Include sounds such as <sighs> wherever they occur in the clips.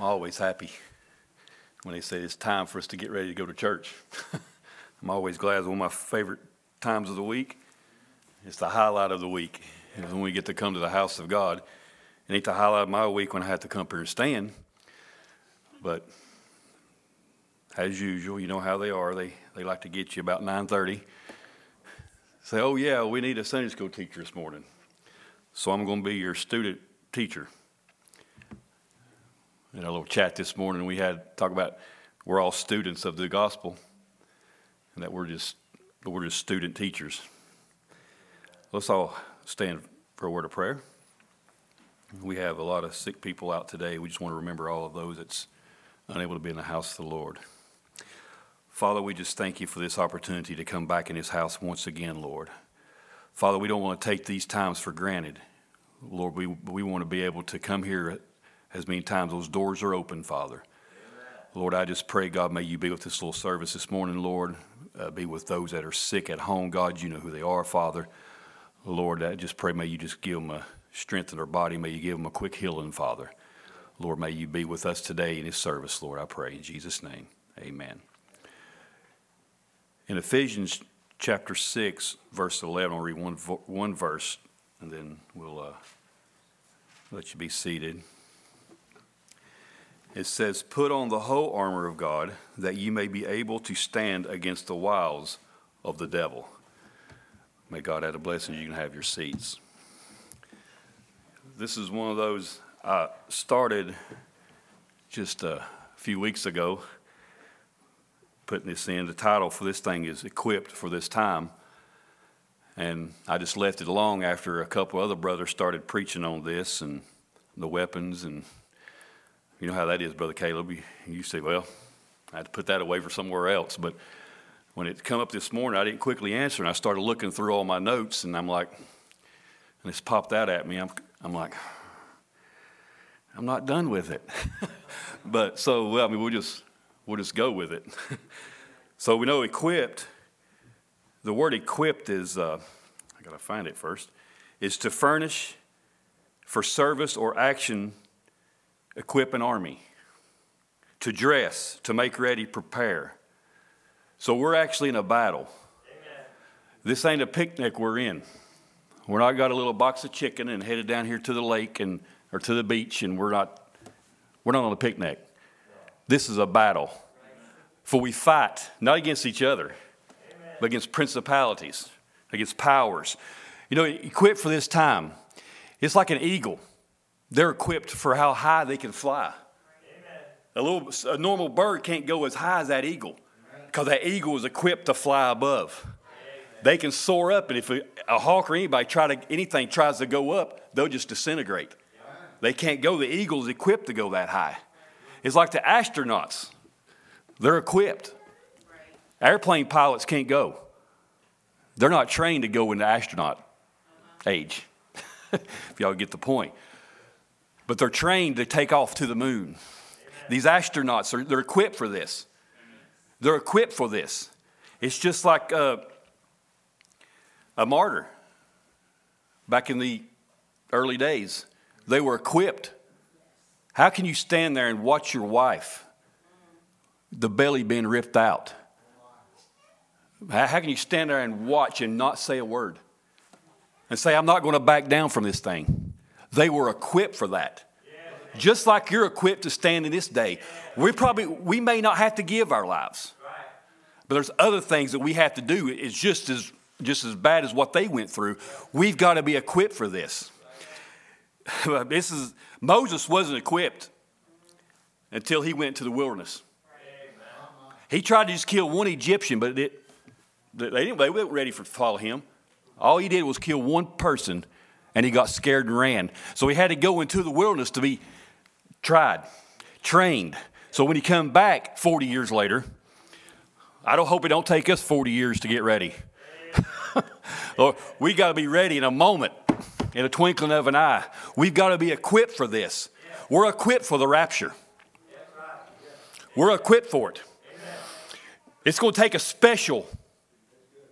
I'm always happy when they say it's time for us to get ready to go to church. <laughs> I'm always glad. It's one of my favorite times of the week. It's the highlight of the week. It's when we get to come to the house of God. It ain't the highlight of my week when I have to come here and stand. But as usual, you know how they are. They, they like to get you about 9.30. Say, oh, yeah, we need a Sunday school teacher this morning. So I'm going to be your student teacher in a little chat this morning, we had talk about we're all students of the gospel, and that we're just we're just student teachers. Let's all stand for a word of prayer. We have a lot of sick people out today. We just want to remember all of those that's unable to be in the house of the Lord. Father, we just thank you for this opportunity to come back in His house once again, Lord. Father, we don't want to take these times for granted. Lord, we, we want to be able to come here as many times those doors are open, Father. Lord, I just pray, God, may you be with this little service this morning, Lord. Uh, be with those that are sick at home, God. You know who they are, Father. Lord, I just pray, may you just give them a strength in their body. May you give them a quick healing, Father. Lord, may you be with us today in this service, Lord, I pray. In Jesus' name, amen. In Ephesians chapter 6, verse 11, I'll read one, one verse, and then we'll uh, let you be seated it says, Put on the whole armor of God, that you may be able to stand against the wiles of the devil. May God add a blessing. You can have your seats. This is one of those I started just a few weeks ago, putting this in. The title for this thing is Equipped for This Time. And I just left it alone after a couple other brothers started preaching on this and the weapons and you know how that is, Brother Caleb. You, you say, well, I had to put that away for somewhere else. But when it come up this morning, I didn't quickly answer, and I started looking through all my notes, and I'm like, and it's popped out at me. I'm, I'm like, I'm not done with it. <laughs> but so, well, I mean, we'll just we'll just go with it. <laughs> so we know equipped. The word equipped is uh, I gotta find it first. Is to furnish for service or action equip an army, to dress, to make ready, prepare. So we're actually in a battle. Amen. This ain't a picnic we're in. We're not got a little box of chicken and headed down here to the lake and or to the beach and we're not we're not on a picnic. This is a battle. For we fight not against each other, but against principalities, against powers. You know, equipped for this time. It's like an eagle. They're equipped for how high they can fly. Amen. A little a normal bird can't go as high as that eagle because that eagle is equipped to fly above. They can soar up, and if a, a, hawk or anybody try to anything tries to go up, they'll just disintegrate. They can't go. The eagle is equipped to go that high. It's like the astronauts; they're equipped. Airplane pilots can't go. They're not trained to go into astronaut age. <laughs> if y'all get the point but they're trained to take off to the moon. These astronauts are they're equipped for this. They're equipped for this. It's just like a, a martyr back in the early days. They were equipped. How can you stand there and watch your wife, the belly being ripped out? How can you stand there and watch and not say a word? And say, I'm not going to back down from this thing. They were equipped for that. Just like you're equipped to stand in this day. We probably we may not have to give our lives. But there's other things that we have to do. It's just as just as bad as what they went through. We've got to be equipped for this. <laughs> this is Moses wasn't equipped until he went to the wilderness. He tried to just kill one Egyptian, but it, they, didn't, they weren't ready for to follow him. All he did was kill one person and he got scared and ran. So he had to go into the wilderness to be tried, trained. So when he come back 40 years later, I don't hope it don't take us 40 years to get ready. <laughs> Lord, we got to be ready in a moment, in a twinkling of an eye. We've got to be equipped for this. We're equipped for the rapture. We're equipped for it. It's going to take a special,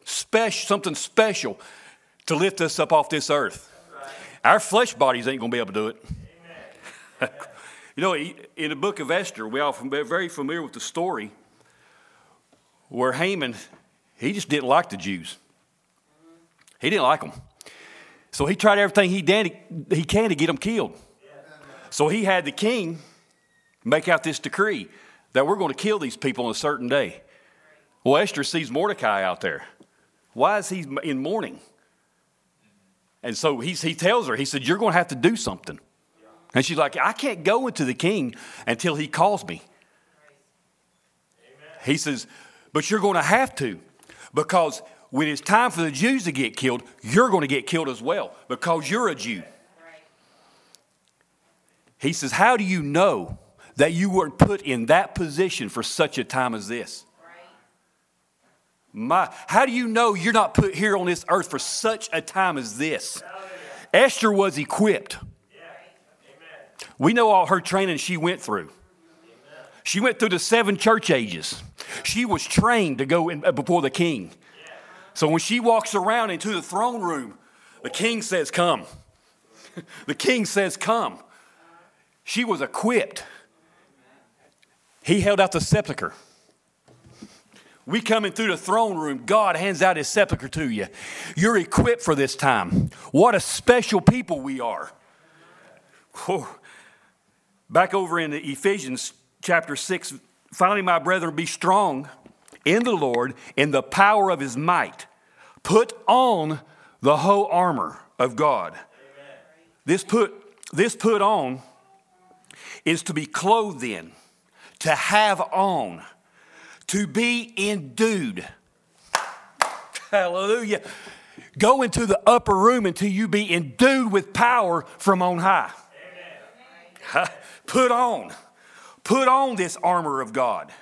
special, something special to lift us up off this earth. Our flesh bodies ain't going to be able to do it. <laughs> You know, in the book of Esther, we all very familiar with the story where Haman, he just didn't like the Jews. He didn't like them. So he tried everything he, did, he can to get them killed. So he had the king make out this decree that we're going to kill these people on a certain day. Well, Esther sees Mordecai out there. Why is he in mourning? And so he, he tells her, he said, You're going to have to do something. And she's like, I can't go into the king until he calls me. Amen. He says, But you're going to have to because when it's time for the Jews to get killed, you're going to get killed as well because you're a Jew. He says, How do you know that you weren't put in that position for such a time as this? My, how do you know you're not put here on this earth for such a time as this? Esther was equipped. We know all her training she went through. She went through the seven church ages. She was trained to go in, uh, before the king. So when she walks around into the throne room, the king says, Come. <laughs> the king says, Come. She was equipped. He held out the sepulchre. We coming through the throne room, God hands out his sepulchre to you. You're equipped for this time. What a special people we are. Back over in Ephesians chapter 6, finally, my brethren, be strong in the Lord in the power of his might. Put on the whole armor of God. This put, this put on is to be clothed in, to have on, to be endued. Hallelujah. Go into the upper room until you be endued with power from on high. <laughs> Put on, put on this armor of God.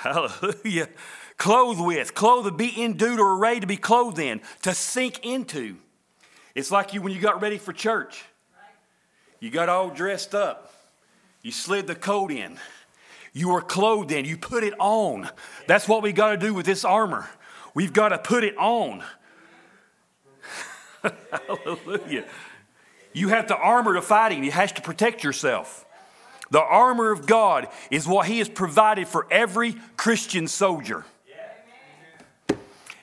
Hallelujah. Clothe with, clothed, be endued or arrayed to be clothed in, to sink into. It's like you when you got ready for church. You got all dressed up. You slid the coat in. You were clothed in. You put it on. That's what we got to do with this armor. We've got to put it on. <laughs> Hallelujah. You have the armor to fighting. It has to protect yourself. The armor of God is what He has provided for every Christian soldier.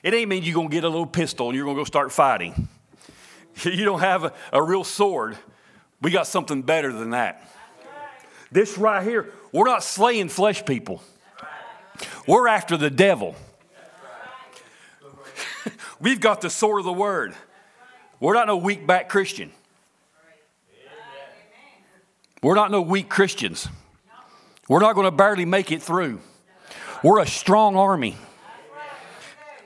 It ain't mean you're going to get a little pistol and you're going to go start fighting. <laughs> You don't have a, a real sword. We got something better than that. This right here, we're not slaying flesh people. We're after the devil. <laughs> We've got the sword of the word. We're not no weak back Christian. We're not no weak Christians. We're not going to barely make it through. We're a strong army.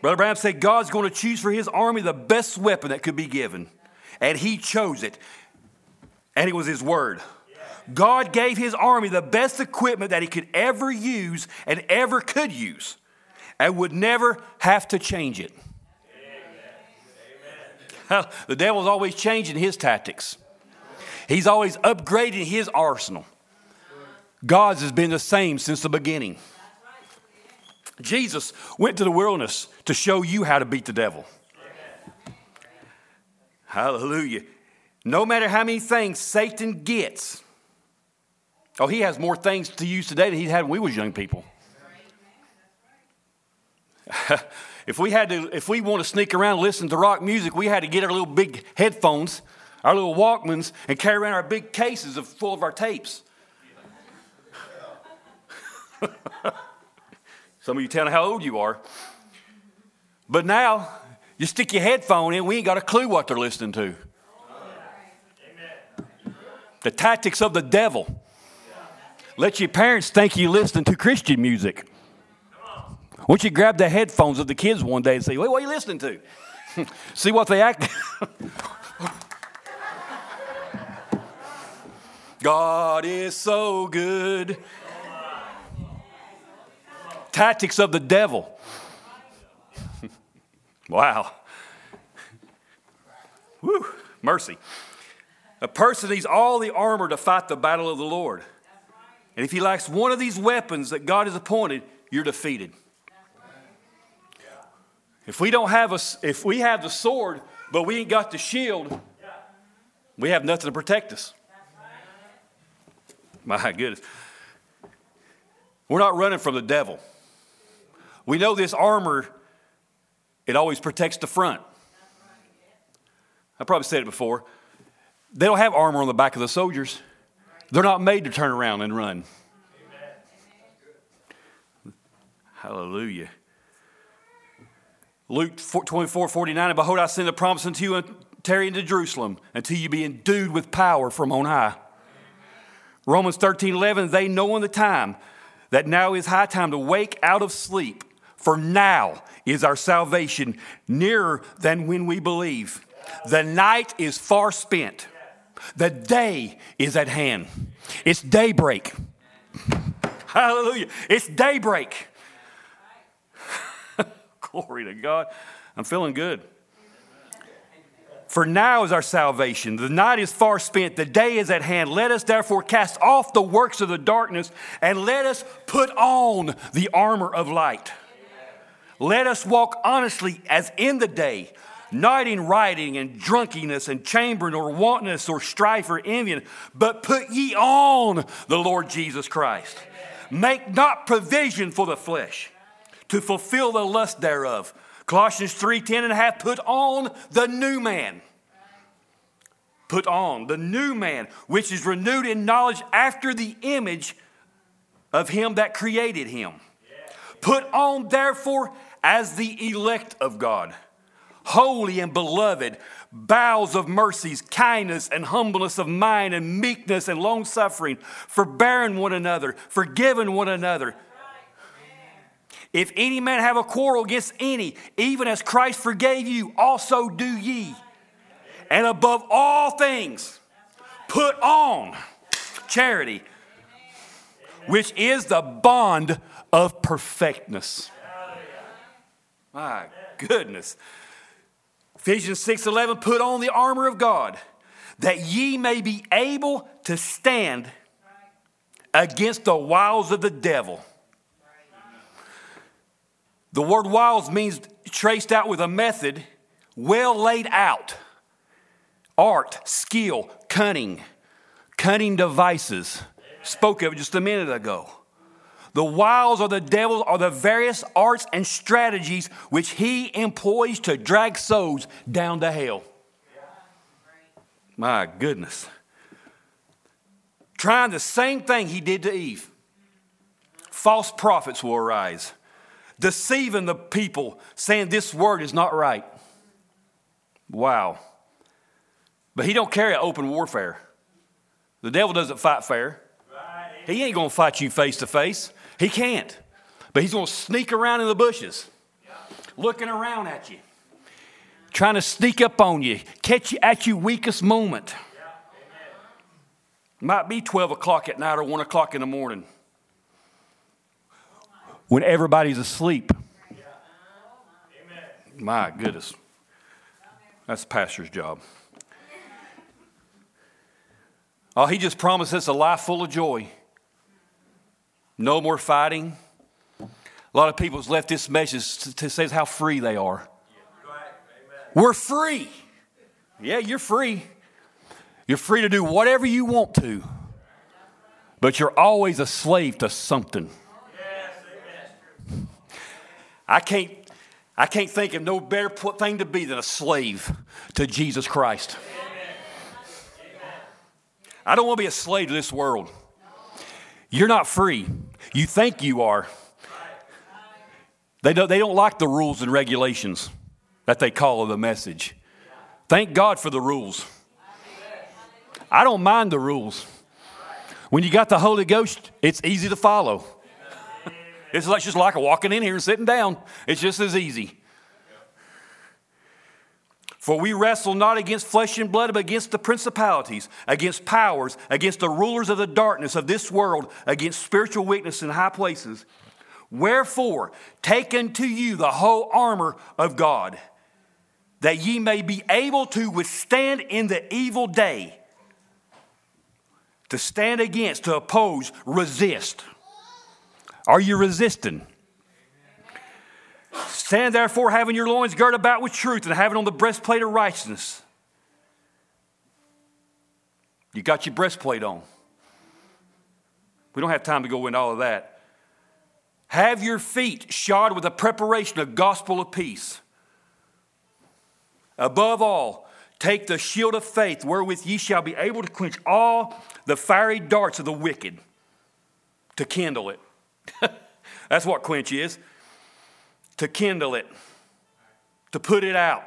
Brother Branham said God's going to choose for his army the best weapon that could be given. And he chose it. And it was his word. God gave his army the best equipment that he could ever use and ever could use and would never have to change it. Amen. the devil's always changing his tactics. He's always upgrading his arsenal. God's has been the same since the beginning. Jesus went to the wilderness to show you how to beat the devil. Hallelujah. No matter how many things Satan gets, oh, he has more things to use today than he had when we was young people. <laughs> if we had to, if we want to sneak around and listen to rock music, we had to get our little big headphones our little Walkmans, and carry around our big cases of, full of our tapes. <laughs> Some of you tell me how old you are. But now, you stick your headphone in, we ain't got a clue what they're listening to. The tactics of the devil. Let your parents think you listening to Christian music. Why don't you grab the headphones of the kids one day and say, Wait, what are you listening to? <laughs> See what they act. <laughs> God is so good. Tactics of the devil. <laughs> wow. Woo, mercy. A person needs all the armor to fight the battle of the Lord. And if he lacks one of these weapons that God has appointed, you're defeated. If we don't have a, if we have the sword, but we ain't got the shield, we have nothing to protect us. <laughs> My goodness. We're not running from the devil. We know this armor, it always protects the front. I probably said it before. They don't have armor on the back of the soldiers. They're not made to turn around and run. Amen. Hallelujah. Luke 24, 49, and behold, I send a promise unto you and tarry into Jerusalem until you be endued with power from on high. Romans 13, 11, they know in the time that now is high time to wake out of sleep, for now is our salvation nearer than when we believe. The night is far spent, the day is at hand. It's daybreak. Hallelujah. It's daybreak. <laughs> Glory to God. I'm feeling good. For now is our salvation. The night is far spent, the day is at hand. Let us therefore cast off the works of the darkness and let us put on the armor of light. Let us walk honestly as in the day, not in rioting and drunkenness and chambering or wantonness or strife or envy, but put ye on the Lord Jesus Christ. Make not provision for the flesh to fulfill the lust thereof Colossians 3 10 and a half, put on the new man. Put on the new man, which is renewed in knowledge after the image of him that created him. Put on, therefore, as the elect of God, holy and beloved, bowels of mercies, kindness and humbleness of mind, and meekness and long suffering, forbearing one another, forgiving one another if any man have a quarrel against any, even as Christ forgave you, also do ye. And above all things, put on charity, which is the bond of perfectness. My goodness. Ephesians 6:11 put on the armor of God that ye may be able to stand against the wiles of the devil. The word wiles means traced out with a method, well laid out. Art, skill, cunning, cunning devices. Spoke of it just a minute ago. The wiles of the devil are the various arts and strategies which he employs to drag souls down to hell. My goodness. Trying the same thing he did to Eve. False prophets will arise deceiving the people, saying this word is not right. Wow. But he don't carry open warfare. The devil doesn't fight fair. He ain't to fight you face to face. He can't. But he's going to sneak around in the bushes, looking around at you, trying to sneak up on you, catch you at your weakest moment. Might be 12 o'clock at night or 1 o'clock in the morning when everybody's asleep. My goodness. That's the pastor's job. Oh, he just promised us a life full of joy. No more fighting. A lot of people's left this message to say how free they are. We're free. Yeah, you're free. You're free to do whatever you want to, but you're always a slave to something. I can't, I can't think of no better thing to be than a slave to Jesus Christ. I don't want to be a slave to this world. You're not free. You think you are. They don't, they don't like the rules and regulations that they call the message. Thank God for the rules. I don't mind the rules. When you got the Holy Ghost, it's easy to follow. It's just like walking in here and sitting down. It's just as easy. For we wrestle not against flesh and blood, but against the principalities, against powers, against the rulers of the darkness of this world, against spiritual weakness in high places. Wherefore, take unto you the whole armor of God, that ye may be able to withstand in the evil day, to stand against, to oppose, resist. Are you resisting? Stand therefore, having your loins girded about with truth and having on the breastplate of righteousness. You got your breastplate on. We don't have time to go into all of that. Have your feet shod with the preparation of gospel of peace. Above all, take the shield of faith wherewith ye shall be able to quench all the fiery darts of the wicked, to kindle it. <laughs> That's what quench is to kindle it, to put it out.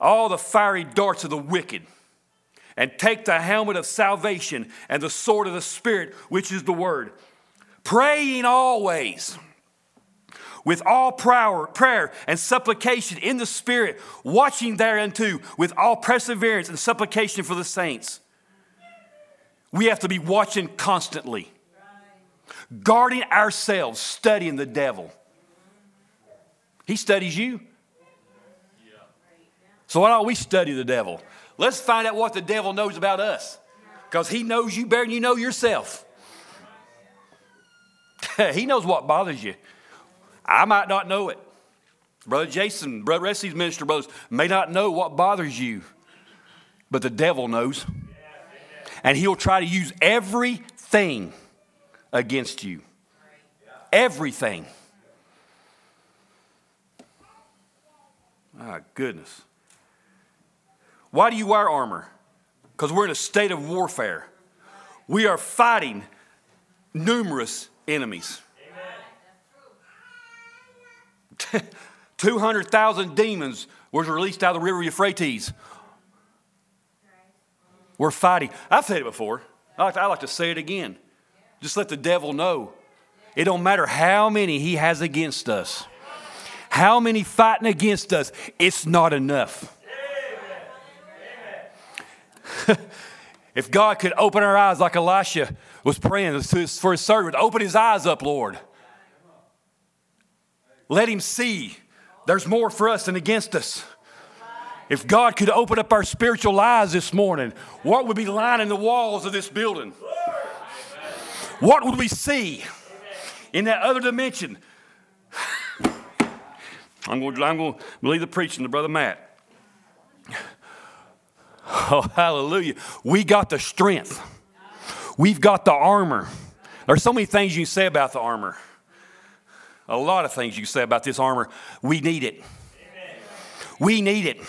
All the fiery darts of the wicked. And take the helmet of salvation and the sword of the Spirit, which is the word. Praying always with all prayer, prayer and supplication in the Spirit, watching thereunto with all perseverance and supplication for the saints. We have to be watching constantly guarding ourselves, studying the devil. He studies you. So why don't we study the devil? Let's find out what the devil knows about us. Because he knows you better than you know yourself. <laughs> he knows what bothers you. I might not know it. Brother Jason, Brother Ressy's minister brothers may not know what bothers you, but the devil knows. And he'll try to use everything against you. Everything. My goodness. Why do you wear armor? Because we're in a state of warfare. We are fighting numerous enemies. <laughs> 200,000 demons was released out of the river Euphrates. We're fighting. I've said it before. I like, to, I like to say it again. Just let the devil know. It don't matter how many he has against us. How many fighting against us, it's not enough. <laughs> if God could open our eyes like Elisha was praying for his servant, open his eyes up, Lord. Let him see there's more for us than against us. If God could open up our spiritual eyes this morning, what would be lining the walls of this building? What would we see in that other dimension? <sighs> I'm going, to, I'm going to leave the preaching to Brother Matt. Oh, hallelujah. We got the strength. We've got the armor. There's so many things you can say about the armor. A lot of things you can say about this armor. We need it. We need it.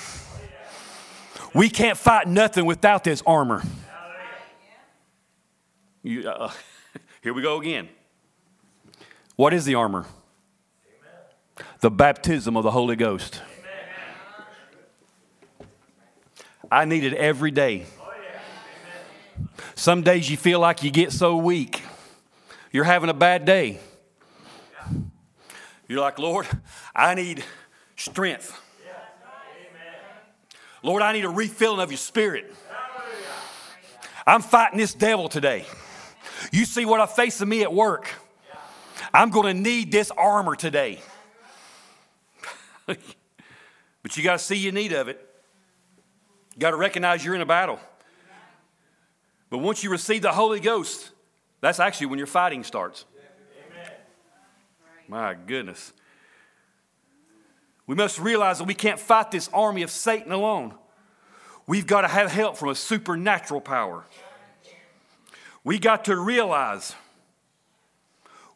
We can't fight nothing without this armor. You, uh, here we go again. What is the armor? Amen. The baptism of the Holy Ghost. Amen. I need it every day. Oh, yeah. Some days you feel like you get so weak. You're having a bad day. Yeah. You're like, Lord, I need strength. Yeah. Lord, I need a refilling of your spirit. I'm fighting this devil today. You see what I face of me at work. I'm going to need this armor today. <laughs> but you got to see your need of it. You got to recognize you're in a battle. But once you receive the Holy Ghost, that's actually when your fighting starts. My goodness. We must realize that we can't fight this army of Satan alone. We've got to have help from a supernatural power we got to realize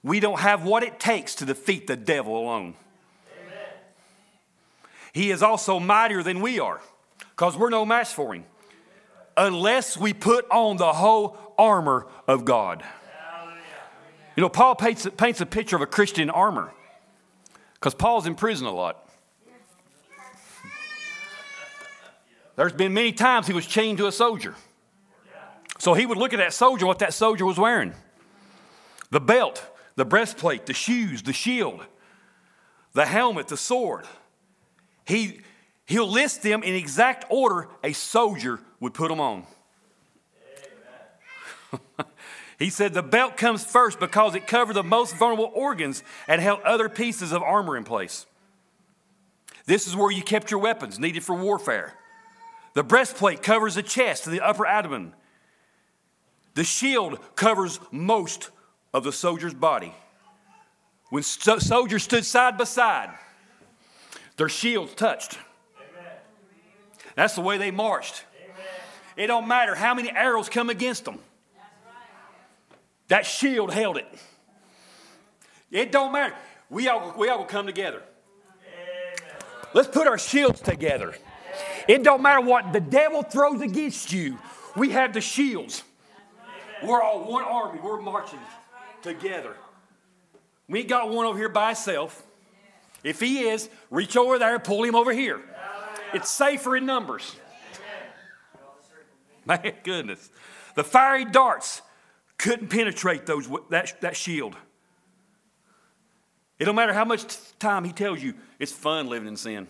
we don't have what it takes to defeat the devil alone. Amen. He is also mightier than we are because we're no match for him unless we put on the whole armor of God. You know, Paul paints, paints a picture of a Christian armor because Paul's in prison a lot. There's been many times he was chained to a soldier. So he would look at that soldier, what that soldier was wearing the belt, the breastplate, the shoes, the shield, the helmet, the sword. He, he'll list them in exact order a soldier would put them on. <laughs> he said the belt comes first because it covered the most vulnerable organs and held other pieces of armor in place. This is where you kept your weapons needed for warfare. The breastplate covers the chest and the upper abdomen. The shield covers most of the soldier's body. When so- soldiers stood side by side, their shields touched. Amen. That's the way they marched. Amen. It don't matter how many arrows come against them. That shield held it. It don't matter. We all, we all will come together. Let's put our shields together. It don't matter what the devil throws against you. We have the shields. We're all one army. We're marching together. We ain't got one over here by itself. If he is, reach over there, and pull him over here. It's safer in numbers. <laughs> My goodness. The fiery darts couldn't penetrate those, that, that shield. It don't matter how much time he tells you it's fun living in sin.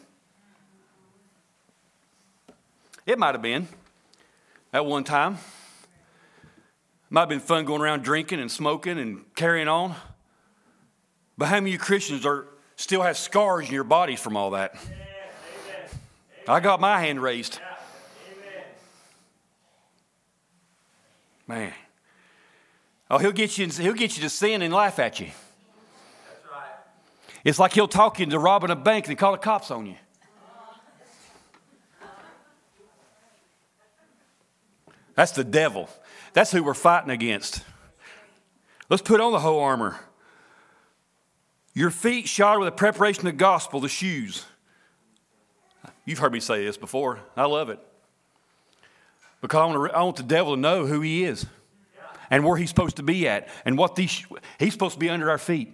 It might have been at one time. Might have been fun going around drinking and smoking and carrying on. But how many Christians are still have scars in your bodies from all that? I got my hand raised. Man. Oh, he'll get you. He'll get you to sin and laugh at you. Right. It's like he'll talk you into robbing a bank and call the cops on you. That's the devil. That's who we're fighting against. Let's put on the whole armor. Your feet shod with the preparation of the gospel, the shoes. You've heard me say this before. I love it. Because I want, to, I want the devil to know who he is and where he's supposed to be at and what these, he's supposed to be under our feet.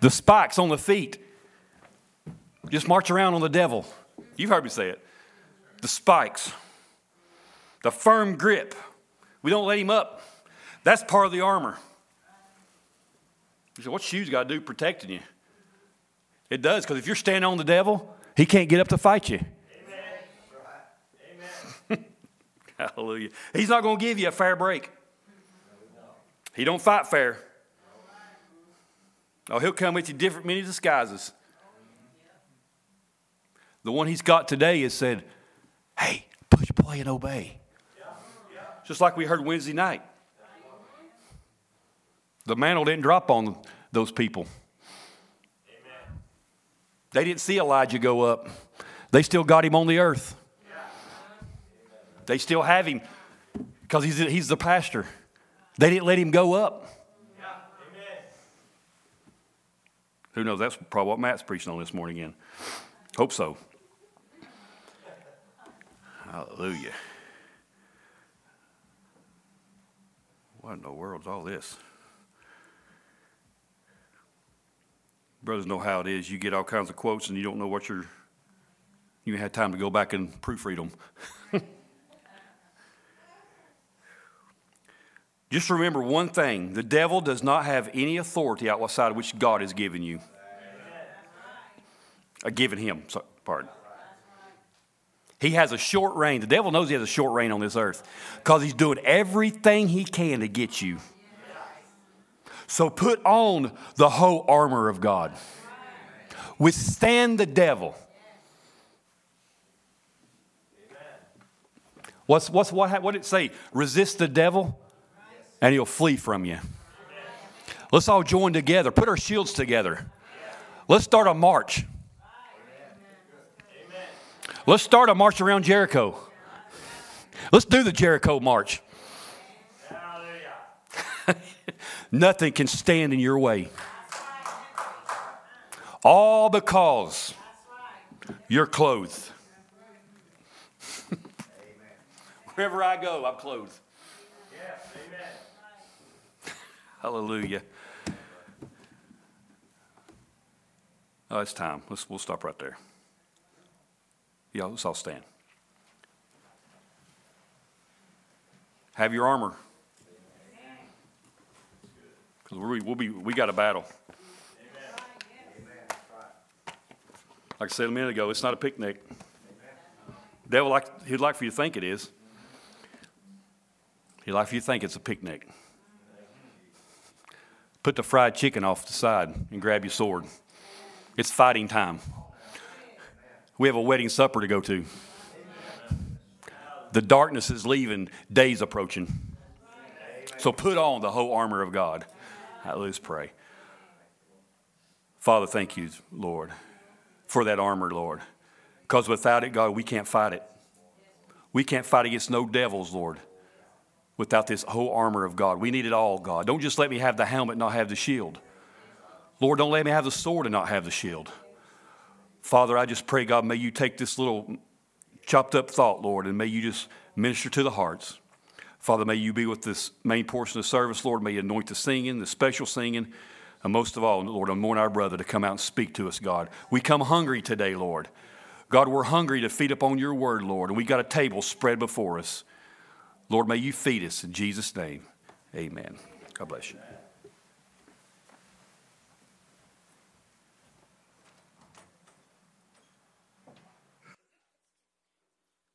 The spikes on the feet just march around on the devil. You've heard me say it. The spikes, the firm grip. We don't let him up. That's part of the armor. You say, what shoes got to do protecting you? It does, because if you're standing on the devil, he can't get up to fight you. Amen. <laughs> Amen. Hallelujah. He's not going to give you a fair break. He don't fight fair. Oh, he'll come with you different many disguises. The one he's got today is said, hey, push play and obey. Just like we heard Wednesday night. The mantle didn't drop on those people. They didn't see Elijah go up. They still got him on the earth. They still have him because he's, he's the pastor. They didn't let him go up. Who knows? That's probably what Matt's preaching on this morning again. Hope so. Hallelujah. What in the world's all this? Brothers know how it is. You get all kinds of quotes and you don't know what you're, you had time to go back and proofread them. <laughs> Just remember one thing the devil does not have any authority outside of which God has given you. Uh, given him, sorry, pardon. He has a short reign. The devil knows he has a short reign on this earth because he's doing everything he can to get you. So put on the whole armor of God. Withstand the devil. What's, what's, what, what did it say? Resist the devil and he'll flee from you. Let's all join together, put our shields together. Let's start a march. Let's start a march around Jericho. Let's do the Jericho march. <laughs> Nothing can stand in your way. All because you're clothed. <laughs> Wherever I go, I'm clothed. <laughs> Hallelujah. Oh, it's time. Let's, we'll stop right there. Yeah, let's all stand. Have your armor. Because we, we'll be, we got a battle. Like I said a minute ago, it's not a picnic. Devil like he'd like for you to think it is. He'd like for you to think it's a picnic put the fried chicken off the side and grab your sword. It's fighting time. We have a wedding supper to go to. The darkness is leaving, day's approaching. So put on the whole armor of God. Let's pray. Father, thank you, Lord, for that armor, Lord. Because without it, God, we can't fight it. We can't fight against no devils, Lord. without this whole armor of God. We need it all, God. Don't just let me have the helmet, and not have the shield. Lord, don't let me have the sword and not have the shield. Father, I just pray, God, may you take this little chopped up thought, Lord, and may you just minister to the hearts. Father, may you be with this main portion of service, Lord. May you anoint the singing, the special singing, and most of all, Lord, anoint our brother to come out and speak to us, God. We come hungry today, Lord. God, we're hungry to feed upon your word, Lord, and we got a table spread before us. Lord, may you feed us in Jesus' name. Amen. God bless you.